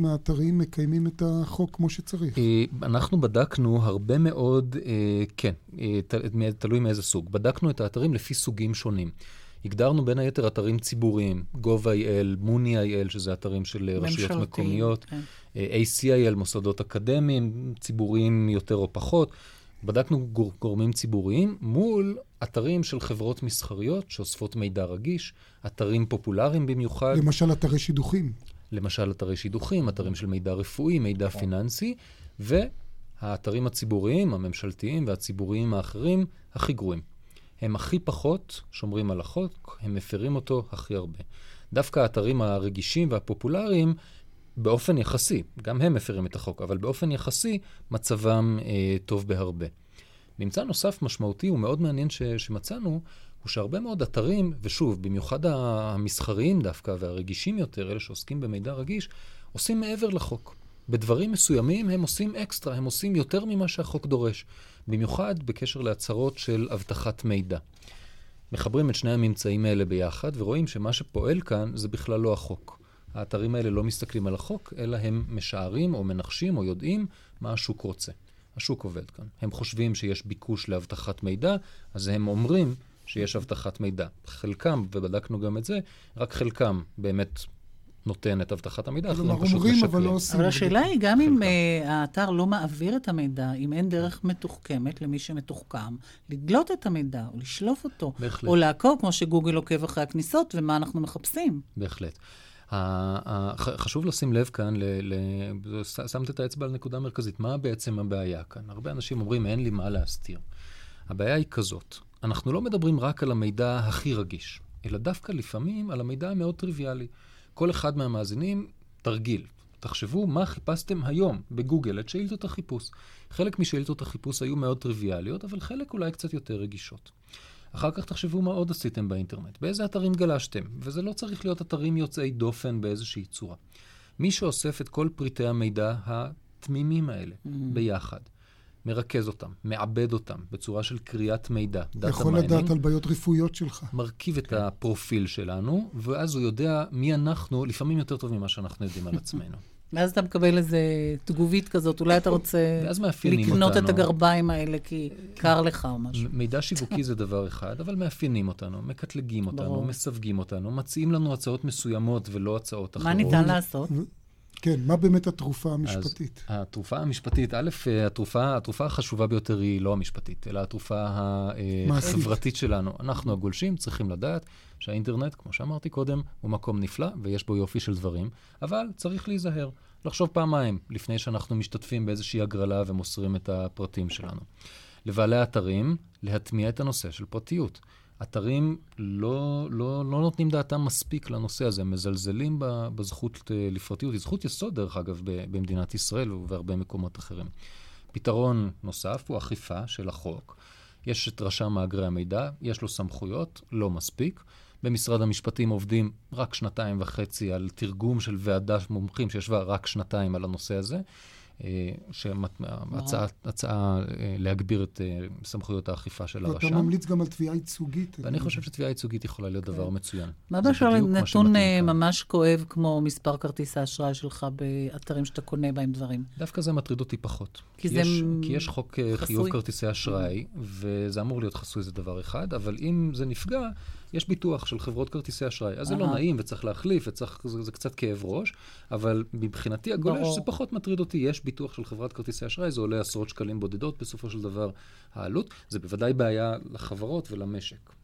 מהאתרים מקיימים את החוק כמו שצריך. אה, אנחנו בדקנו הרבה מאוד, אה, כן, אה, תלוי מאיזה סוג. בדקנו את האתרים לפי סוגים שונים. הגדרנו בין היתר אתרים ציבוריים, gov.il, מוני.il, שזה אתרים של רשויות מקומיות, כן. ACIL, מוסדות אקדמיים, ציבוריים יותר או פחות. בדקנו גור, גורמים ציבוריים מול אתרים של חברות מסחריות שאוספות מידע רגיש, אתרים פופולריים במיוחד. למשל אתרי שידוכים. למשל אתרי שידוכים, אתרים של מידע רפואי, מידע פיננסי, והאתרים הציבוריים, הממשלתיים והציבוריים האחרים, הכי גרועים. הם הכי פחות שומרים על החוק, הם מפרים אותו הכי הרבה. דווקא האתרים הרגישים והפופולריים באופן יחסי, גם הם מפרים את החוק, אבל באופן יחסי מצבם אה, טוב בהרבה. ממצא נוסף משמעותי ומאוד מעניין ש, שמצאנו, הוא שהרבה מאוד אתרים, ושוב, במיוחד המסחריים דווקא והרגישים יותר, אלה שעוסקים במידע רגיש, עושים מעבר לחוק. בדברים מסוימים הם עושים אקסטרה, הם עושים יותר ממה שהחוק דורש, במיוחד בקשר להצהרות של אבטחת מידע. מחברים את שני הממצאים האלה ביחד ורואים שמה שפועל כאן זה בכלל לא החוק. האתרים האלה לא מסתכלים על החוק, אלא הם משערים או מנחשים או יודעים מה השוק רוצה. השוק עובד כאן. הם חושבים שיש ביקוש לאבטחת מידע, אז הם אומרים שיש אבטחת מידע. חלקם, ובדקנו גם את זה, רק חלקם באמת נותן את אבטחת המידע, אחרים פשוט משקרים. אומרים, אבל לא עושים. אבל השאלה היא, גם אם uh, האתר לא מעביר את המידע, אם אין דרך מתוחכמת למי שמתוחכם, לדלות את המידע, או לשלוף אותו, בהחלט. או לעקוב, כמו שגוגל עוקב אחרי הכניסות, ומה אנחנו מחפשים. בהחלט. חשוב לשים לב כאן, שמת את האצבע על נקודה מרכזית, מה בעצם הבעיה כאן? הרבה אנשים אומרים, אין לי מה להסתיר. הבעיה היא כזאת, אנחנו לא מדברים רק על המידע הכי רגיש, אלא דווקא לפעמים על המידע המאוד טריוויאלי. כל אחד מהמאזינים, תרגיל. תחשבו מה חיפשתם היום בגוגל, את שאילתות החיפוש. חלק משאילתות החיפוש היו מאוד טריוויאליות, אבל חלק אולי קצת יותר רגישות. אחר כך תחשבו מה עוד עשיתם באינטרנט, באיזה אתרים גלשתם, וזה לא צריך להיות אתרים יוצאי דופן באיזושהי צורה. מי שאוסף את כל פריטי המידע התמימים האלה אמ-המ. ביחד, מרכז אותם, מעבד אותם בצורה של כריית מידע, data יכול mining. לדעת על בעיות רפואיות שלך. מרכיב את הפרופיל שלנו, ואז הוא יודע מי אנחנו, לפעמים יותר טוב ממה שאנחנו יודעים על עצמנו. ואז אתה מקבל איזה תגובית כזאת, אולי אתה רוצה לקנות אותנו. את הגרביים האלה כי קר לך או משהו. מידע שיווקי זה דבר אחד, אבל מאפיינים אותנו, מקטלגים אותנו, ברור. מסווגים אותנו, מציעים לנו הצעות מסוימות ולא הצעות אחרות. מה ניתן לעשות? כן, מה באמת התרופה המשפטית? אז התרופה המשפטית, א', התרופה, התרופה החשובה ביותר היא לא המשפטית, אלא התרופה החברתית שלנו. אנחנו הגולשים צריכים לדעת שהאינטרנט, כמו שאמרתי קודם, הוא מקום נפלא ויש בו יופי של דברים, אבל צריך להיזהר, לחשוב פעמיים לפני שאנחנו משתתפים באיזושהי הגרלה ומוסרים את הפרטים שלנו. לבעלי האתרים, להטמיע את הנושא של פרטיות. אתרים לא, לא, לא נותנים דעתם מספיק לנושא הזה, הם מזלזלים בזכות אה, לפרטיות. היא זכות יסוד, דרך אגב, במדינת ישראל ובהרבה מקומות אחרים. פתרון נוסף הוא אכיפה של החוק. יש את רשם מאגרי המידע, יש לו סמכויות, לא מספיק. במשרד המשפטים עובדים רק שנתיים וחצי על תרגום של ועדה מומחים שישבה רק שנתיים על הנושא הזה. שהצעה להגביר את סמכויות האכיפה של הרשם. ואתה ממליץ גם על תביעה ייצוגית. ואני חושב שתביעה ייצוגית יכולה להיות דבר כן. מצוין. מה באשר לנתון ממש כואב כמו מספר כרטיס האשראי שלך באתרים שאתה קונה בהם דברים? דווקא זה מטריד אותי פחות. כי זה כי יש חוק חיוב כרטיסי אשראי, וזה אמור להיות חסוי, זה דבר אחד, אבל אם זה נפגע... יש ביטוח של חברות כרטיסי אשראי. אז זה לא נעים וצריך להחליף, וצריך, זה, זה קצת כאב ראש, אבל מבחינתי הגולש זה פחות מטריד אותי. יש ביטוח של חברת כרטיסי אשראי, זה עולה עשרות שקלים בודדות בסופו של דבר העלות. זה בוודאי בעיה לחברות ולמשק.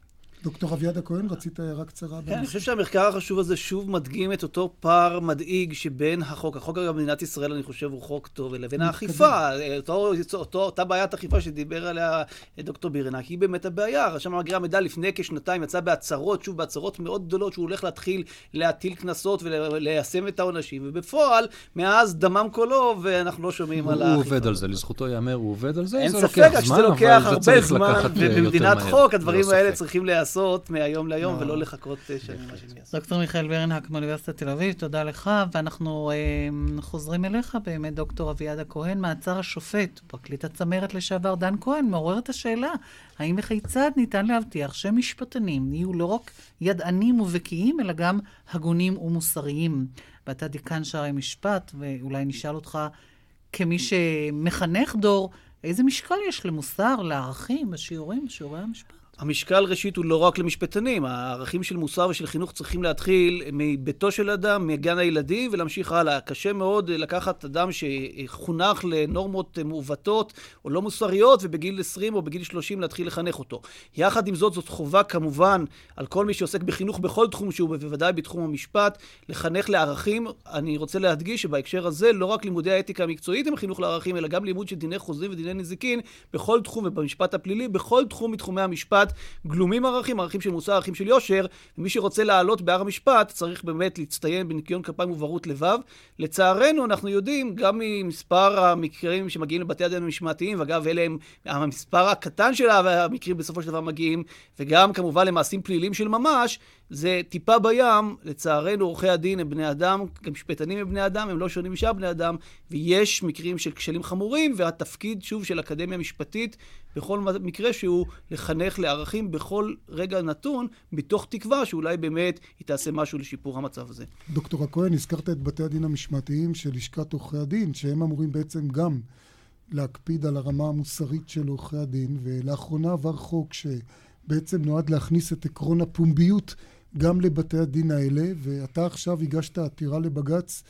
דוקטור אביעד הכהן, רצית הערה קצרה? כן, אני חושב שהמחקר החשוב הזה שוב מדגים את אותו פער מדאיג שבין החוק, החוק אגב במדינת ישראל אני חושב הוא חוק טוב, לבין האכיפה, אותו, אותו, אותה בעיית אכיפה שדיבר עליה דוקטור בירנק, היא באמת הבעיה. רשם המאגרי המידע לפני כשנתיים יצא בהצהרות, שוב בהצהרות מאוד גדולות, שהוא הולך להתחיל להטיל קנסות וליישם את העונשים, ובפועל, מאז דמם קולו ואנחנו לא שומעים על האכיפה. הוא עובד על זה, לזכותו ייאמר, הוא עובד על זה, אין ספק, שזה לוקח הרבה זמן, ובמדינת חוק הדברים האלה צריכים להיעשות. לעשות מהיום ליום, ולא לחכות אה, שנים מה שהם יעשו. דוקטור מיכאל ברנהק מאוניברסיטת תל אביב, תודה לך, ואנחנו אה, חוזרים אליך באמת, דוקטור אביעד הכהן, מעצר השופט, פרקליט הצמרת לשעבר דן כהן, מעורר את השאלה, האם וכיצד ניתן להבטיח שמשפטנים יהיו לא רק ידענים ובקיאים, אלא גם הגונים ומוסריים. ואתה דיקן שערי משפט, ואולי נשאל אותך, כמי שמחנך דור, איזה משקל יש למוסר, לערכים, בשיעורים, בשיעורי המשפט? המשקל ראשית הוא לא רק למשפטנים, הערכים של מוסר ושל חינוך צריכים להתחיל מביתו של אדם, מגן הילדים ולהמשיך הלאה. קשה מאוד לקחת אדם שחונך לנורמות מעוותות או לא מוסריות ובגיל 20 או בגיל 30 להתחיל לחנך אותו. יחד עם זאת, זאת חובה כמובן על כל מי שעוסק בחינוך בכל תחום שהוא, בוודאי בתחום המשפט, לחנך לערכים. אני רוצה להדגיש שבהקשר הזה לא רק לימודי האתיקה המקצועית הם חינוך לערכים, אלא גם לימוד של דיני חוזים ודיני נזיקין בכל תחום ובמשפט הפלילי, בכל תחום מתחומי המשפט. המשפט גלומים ערכים, ערכים של מוסר, ערכים של יושר, ומי שרוצה לעלות בהר המשפט צריך באמת להצטיין בניקיון כפיים וברות לבב. לצערנו, אנחנו יודעים, גם ממספר המקרים שמגיעים לבתי הדין המשמעתיים, ואגב, אלה הם המספר הקטן של המקרים בסופו של דבר מגיעים, וגם כמובן למעשים פליליים של ממש, זה טיפה בים, לצערנו עורכי הדין הם בני אדם, גם משפטנים הם בני אדם, הם לא שונים משאר בני אדם, ויש מקרים של כשלים חמורים, והתפקיד, שוב, של אקדמיה משפטית, בכל מקרה שהוא לחנך לערכים בכל רגע נתון, מתוך תקווה שאולי באמת היא תעשה משהו לשיפור המצב הזה. דוקטור הכהן, הזכרת את בתי הדין המשמעתיים של לשכת עורכי הדין, שהם אמורים בעצם גם להקפיד על הרמה המוסרית של עורכי הדין, ולאחרונה עבר חוק שבעצם נועד להכניס את עקרון הפומביות גם לבתי הדין האלה, ואתה עכשיו הגשת עתירה לבג"ץ,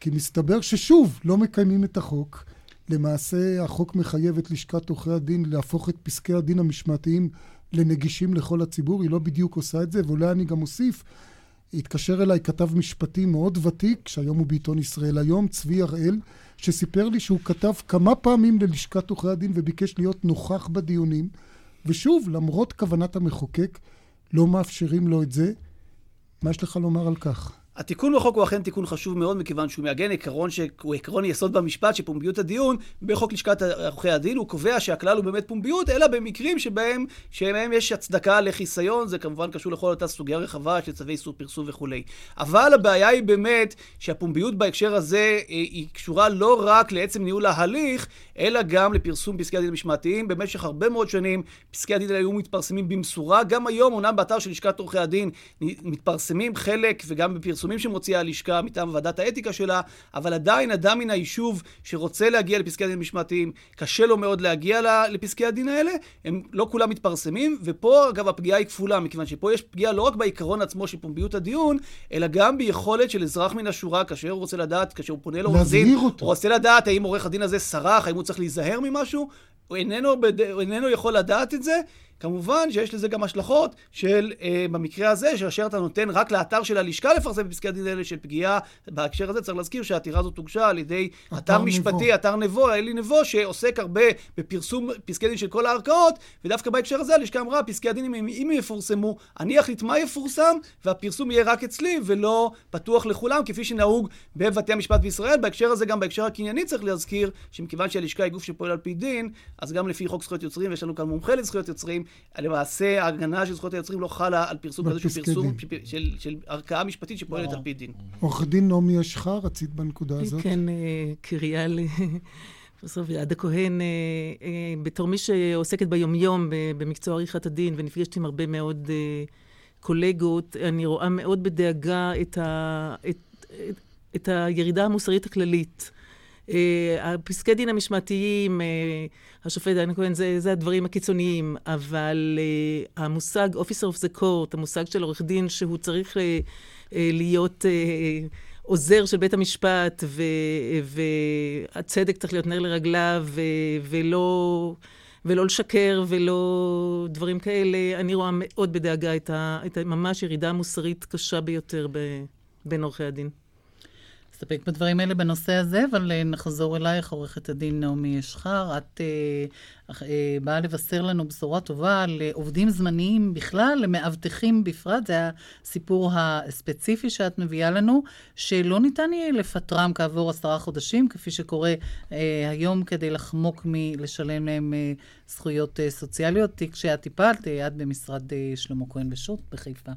כי מסתבר ששוב לא מקיימים את החוק. למעשה החוק מחייב את לשכת עורכי הדין להפוך את פסקי הדין המשמעתיים לנגישים לכל הציבור, היא לא בדיוק עושה את זה, ואולי אני גם אוסיף, התקשר אליי כתב משפטי מאוד ותיק, שהיום הוא בעיתון ישראל היום, צבי הראל, שסיפר לי שהוא כתב כמה פעמים ללשכת עורכי הדין וביקש להיות נוכח בדיונים, ושוב, למרות כוונת המחוקק, לא מאפשרים לו את זה. מה יש לך לומר על כך? התיקון בחוק הוא אכן תיקון חשוב מאוד, מכיוון שהוא מעגן עקרון שהוא עקרון יסוד במשפט, שפומביות הדיון, בחוק לשכת עורכי הדין, הוא קובע שהכלל הוא באמת פומביות, אלא במקרים שבהם, שבהם יש הצדקה לחיסיון, זה כמובן קשור לכל אותה סוגיה רחבה של צווי איסור פרסום וכולי. אבל הבעיה היא באמת שהפומביות בהקשר הזה אה, היא קשורה לא רק לעצם ניהול ההליך, אלא גם לפרסום פסקי הדין המשמעתיים. במשך הרבה מאוד שנים פסקי הדין היו מתפרסמים במשורה. גם היום, אומנם באתר של לשכת עורכי הדין מתפרסמים חלק וגם בפרסום הפרסומים שמוציאה הלשכה מטעם ועדת האתיקה שלה, אבל עדיין אדם מן היישוב שרוצה להגיע לפסקי הדין המשמעתיים, קשה לו מאוד להגיע לפסקי הדין האלה, הם לא כולם מתפרסמים, ופה אגב הפגיעה היא כפולה, מכיוון שפה יש פגיעה לא רק בעיקרון עצמו של פומביות הדיון, אלא גם ביכולת של אזרח מן השורה, כאשר הוא רוצה לדעת, כאשר הוא פונה לעורך דין, הוא רוצה לדעת האם עורך הדין הזה סרח, האם הוא צריך להיזהר ממשהו, הוא איננו, בד... הוא איננו יכול לדעת את זה, כמובן שיש לזה גם השלכות של, אה, במקרה הזה, כאשר אתה נותן רק לאתר של הלשכה לפרסם בפסקי הדין האלה של פגיעה, בהקשר הזה צריך להזכיר שהעתירה הזאת הוגשה על ידי אתר משפטי, אתר נבו, אלי נבו, שעוסק הרבה בפרסום פסקי דין של כל הערכאות, ודווקא בהקשר הזה הלשכה אמרה, פסקי הדין אם, אם יפורסמו, אני אחליט מה יפורסם, והפרסום יהיה רק אצלי ולא פתוח לכולם, כפי שנהוג בבתי המשפט בישראל. בהקשר הזה, גם בהקשר הקנייני צריך להזכיר, שמכיוון שהלשכה היא גוף שפועל על פי דין, אז גם לפי חוק זכויות יוצרים, ויש לנו כאן מומחה לזכויות יוצרים, למעשה ההגנה של זכויות היוצרים לא חלה על פרסום כזה שהוא בפסקי פרסום. של, של, של ערכאה משפטית שפועלת. על פי דין. עורך דין נעמי אשחר, רצית בנקודה הזאת? כן, אה, קריה לפרופסור אביעד הכהן, אה, אה, בתור מי שעוסקת ביומיום במקצוע עריכת הדין ונפגשת עם הרבה מאוד קולגות, אני רואה מאוד בדאגה את, ה, את, את, את הירידה המוסרית הכללית. אה, הפסקי דין המשמעתיים, אה, השופט דן כהן, זה, זה הדברים הקיצוניים, אבל אה, המושג officer of the court, המושג של עורך דין שהוא צריך להיות עוזר של בית המשפט, ו, והצדק צריך להיות נר לרגליו, ולא, ולא לשקר, ולא דברים כאלה, אני רואה מאוד בדאגה את, ה, את ממש ירידה מוסרית קשה ביותר ב, בין עורכי הדין. נסתפק בדברים האלה בנושא הזה, אבל אה, נחזור אלייך, עורכת הדין נעמי אשחר. את אה, אה, באה לבשר לנו בשורה טובה על אה, עובדים זמניים בכלל, למאבטחים בפרט. זה הסיפור הספציפי שאת מביאה לנו, שלא ניתן יהיה לפטרם כעבור עשרה חודשים, כפי שקורה אה, היום, כדי לחמוק מלשלם להם אה, זכויות אה, סוציאליות. תיק שאת טיפלת, אה, במשרד אה, שלמה כהן ושות' בחיפה.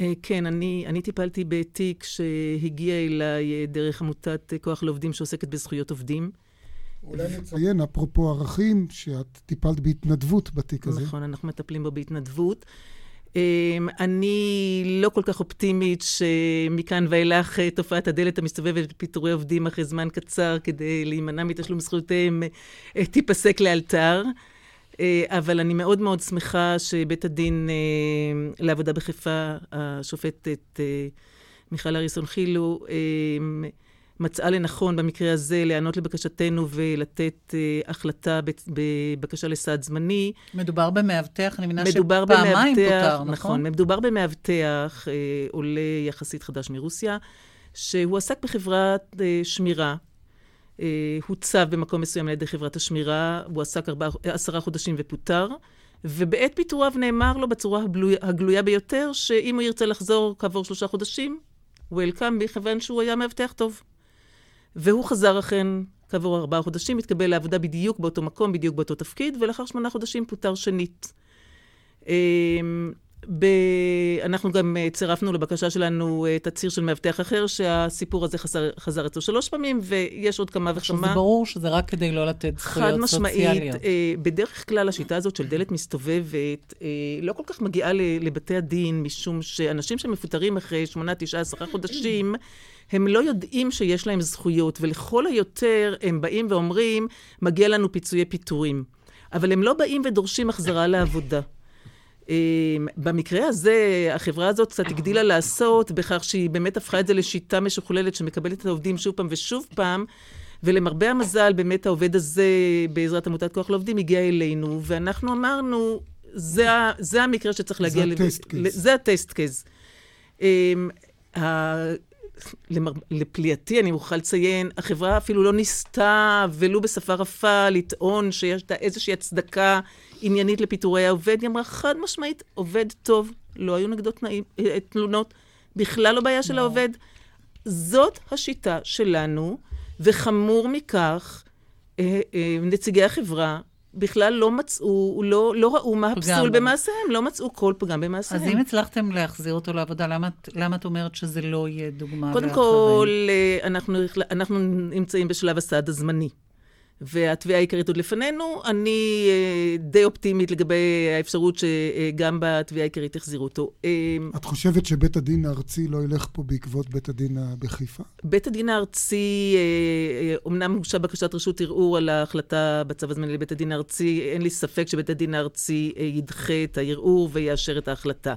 אה, כן, אני, אני טיפלתי בתיק שהגיע אליי אה, דרך עמותת אה, כוח לעובדים שעוסקת בזכויות עובדים. אולי נציין, אפרופו ערכים, שאת טיפלת בהתנדבות בתיק הזה. נכון, אנחנו מטפלים בו בהתנדבות. אמ, אני לא כל כך אופטימית שמכאן ואילך תופעת הדלת המסתובבת בפיטורי עובדים אחרי זמן קצר כדי להימנע מתשלום זכויותיהם תיפסק לאלתר. אה, אבל אני מאוד מאוד שמחה שבית הדין אה, לעבודה בחיפה, השופטת אה, מיכל אריסון חילו, אה, מצאה לנכון במקרה הזה להיענות לבקשתנו ולתת אה, החלטה בבקשה לסעד זמני. מדובר במאבטח, אני מבינה מדובר שפעמיים במאבטח, פוטר, נכון? נכון, מדובר במאבטח, אה, עולה יחסית חדש מרוסיה, שהוא עסק בחברת אה, שמירה. אה, הוצב במקום מסוים על ידי חברת השמירה, הוא עסק עשרה חודשים ופוטר, ובעת פיטוריו נאמר לו בצורה הגלויה, ביותר, שאם הוא ירצה לחזור כעבור שלושה חודשים, וולקאם, מכיוון שהוא היה מאבטח טוב. והוא חזר אכן כעבור ארבעה חודשים, התקבל לעבודה בדיוק באותו מקום, בדיוק באותו תפקיד, ולאחר שמונה חודשים פוטר שנית. ב... אנחנו גם אה, צירפנו לבקשה שלנו אה, תצהיר של מאבטח אחר, שהסיפור הזה חזר, חזר אצלו שלוש פעמים, ויש עוד כמה עכשיו, וכמה. זה ברור שזה רק כדי לא לתת חד זכויות משמעית, סוציאליות. אה, בדרך כלל השיטה הזאת של דלת מסתובבת לא כל כך מגיעה לבתי הדין, משום שאנשים שמפוטרים אחרי שמונה, תשעה, עשרה חודשים, הם לא יודעים שיש להם זכויות, ולכל היותר הם באים ואומרים, מגיע לנו פיצויי פיטורים. אבל הם לא באים ודורשים החזרה לעבודה. אה, במקרה הזה, החברה הזאת קצת הגדילה לעשות בכך שהיא באמת הפכה את זה לשיטה משוכללת שמקבלת את העובדים שוב פעם ושוב פעם, ולמרבה המזל, באמת העובד הזה, בעזרת עמותת כוח לעובדים, הגיע אלינו, ואנחנו אמרנו, זה, זה המקרה שצריך זה להגיע... לב- הטסט קייס. זה הטסט קייס. אמ, למר... לפליאתי, אני מוכרחה לציין, החברה אפילו לא ניסתה, ולו בשפה רפה, לטעון שיש לה איזושהי הצדקה עניינית לפיטורי העובד. היא אמרה חד משמעית, עובד טוב, לא היו נגדו תנאים, אה, תלונות, בכלל לא בעיה של העובד. זאת השיטה שלנו, וחמור מכך, אה, אה, נציגי החברה בכלל לא מצאו, לא, לא ראו מה הפסול. במעשיהם, לא מצאו כל פגם במעשיהם. אז אם הצלחתם להחזיר אותו לעבודה, למה, למה את אומרת שזה לא יהיה דוגמה קודם לאחרים? כל, אה, אנחנו, אנחנו נמצאים בשלב הסעד הזמני. והתביעה העיקרית עוד לפנינו. אני אה, די אופטימית לגבי האפשרות שגם בתביעה העיקרית יחזירו אותו. אה, את חושבת שבית הדין הארצי לא ילך פה בעקבות בית הדין בחיפה? בית הדין הארצי, אה, אומנם הוגשה בקשת רשות ערעור על ההחלטה בצו הזמני לבית הדין הארצי, אין לי ספק שבית הדין הארצי אה, ידחה את הערעור ויאשר את ההחלטה.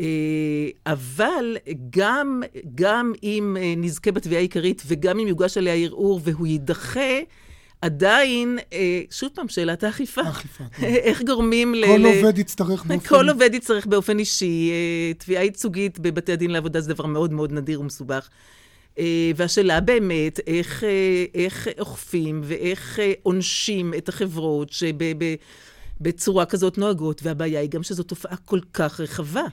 אה, אבל גם, גם אם אה, נזכה בתביעה העיקרית וגם אם יוגש עליה ערעור והוא יידחה, עדיין, אה, שוב פעם, שאלת האכיפה. האכיפה, כן. איך גורמים ל... כל עובד יצטרך באופן... כל עובד יצטרך באופן אישי. אה, תביעה ייצוגית בבתי הדין לעבודה זה דבר מאוד מאוד נדיר ומסובך. אה, והשאלה באמת, איך, איך אוכפים ואיך עונשים את החברות שבצורה כזאת נוהגות, והבעיה היא גם שזו תופעה כל כך רחבה.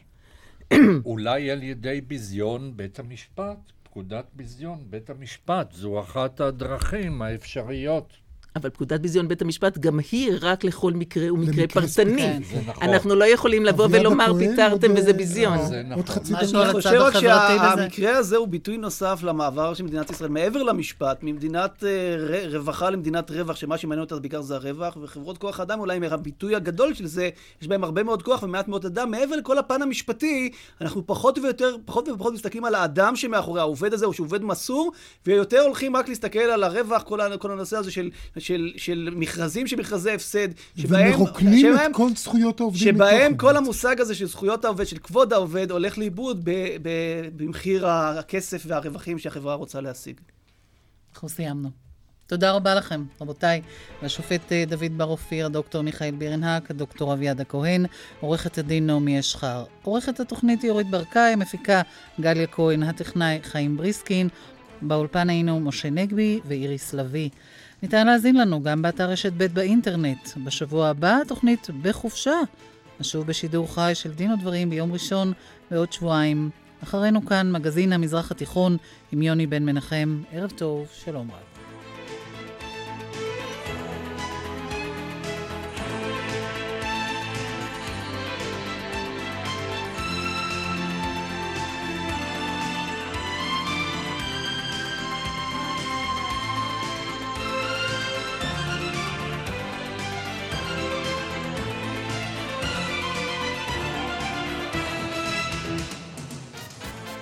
אולי על ידי ביזיון בית המשפט, פקודת ביזיון בית המשפט. זו אחת הדרכים האפשריות. אבל פקודת ביזיון בית המשפט גם היא רק לכל מקרה ומקרה פרטני. זה נכון. אנחנו לא יכולים לבוא ולומר פיטרתם וזה ביזיון. זה נכון. אני חושב רק. שהמקרה הזה הוא ביטוי נוסף למעבר של מדינת ישראל, מעבר למשפט, ממדינת אה, רווחה למדינת רווח, שמה שמעניין אותה בעיקר זה הרווח, וחברות כוח אדם אולי הביטוי הגדול של זה, יש בהם הרבה מאוד כוח ומעט מאוד אדם. מעבר לכל הפן המשפטי, אנחנו פחות ויותר, פחות ופחות מסתכלים על האדם שמאחורי העובד הזה, או שהוא עובד מסור, ויותר הולכים רק להסתכל על הרווח, כל הנושא הזה של, של, של מכרזים שמכרזי הפסד, שבהם... ומרוקנים שבהם- את כל זכויות העובדים שבהם. כל המושג הזה של זכויות העובד, של כבוד העובד, הולך לאיבוד ב- ב- במחיר הכסף והרווחים שהחברה רוצה להשיג. אנחנו סיימנו. תודה רבה לכם, רבותיי, לשופט אה, דוד בר אופיר, הדוקטור מיכאל בירנהק, הדוקטור אביעד הכהן, עורכת הדין נעמי אשחר. עורכת התוכנית היא אורית ברקאי, המפיקה גליה כהן, הטכנאי חיים בריסקין, באולפן היינו משה נגבי ואיריס לביא. ניתן להאזין לנו גם באתר רשת ב' באינטרנט. בשבוע הבא התוכנית בחופשה. נשוב בשידור חי של דין ודברים ביום ראשון בעוד שבועיים. אחרינו כאן מגזין המזרח התיכון עם יוני בן מנחם. ערב טוב, שלום רב.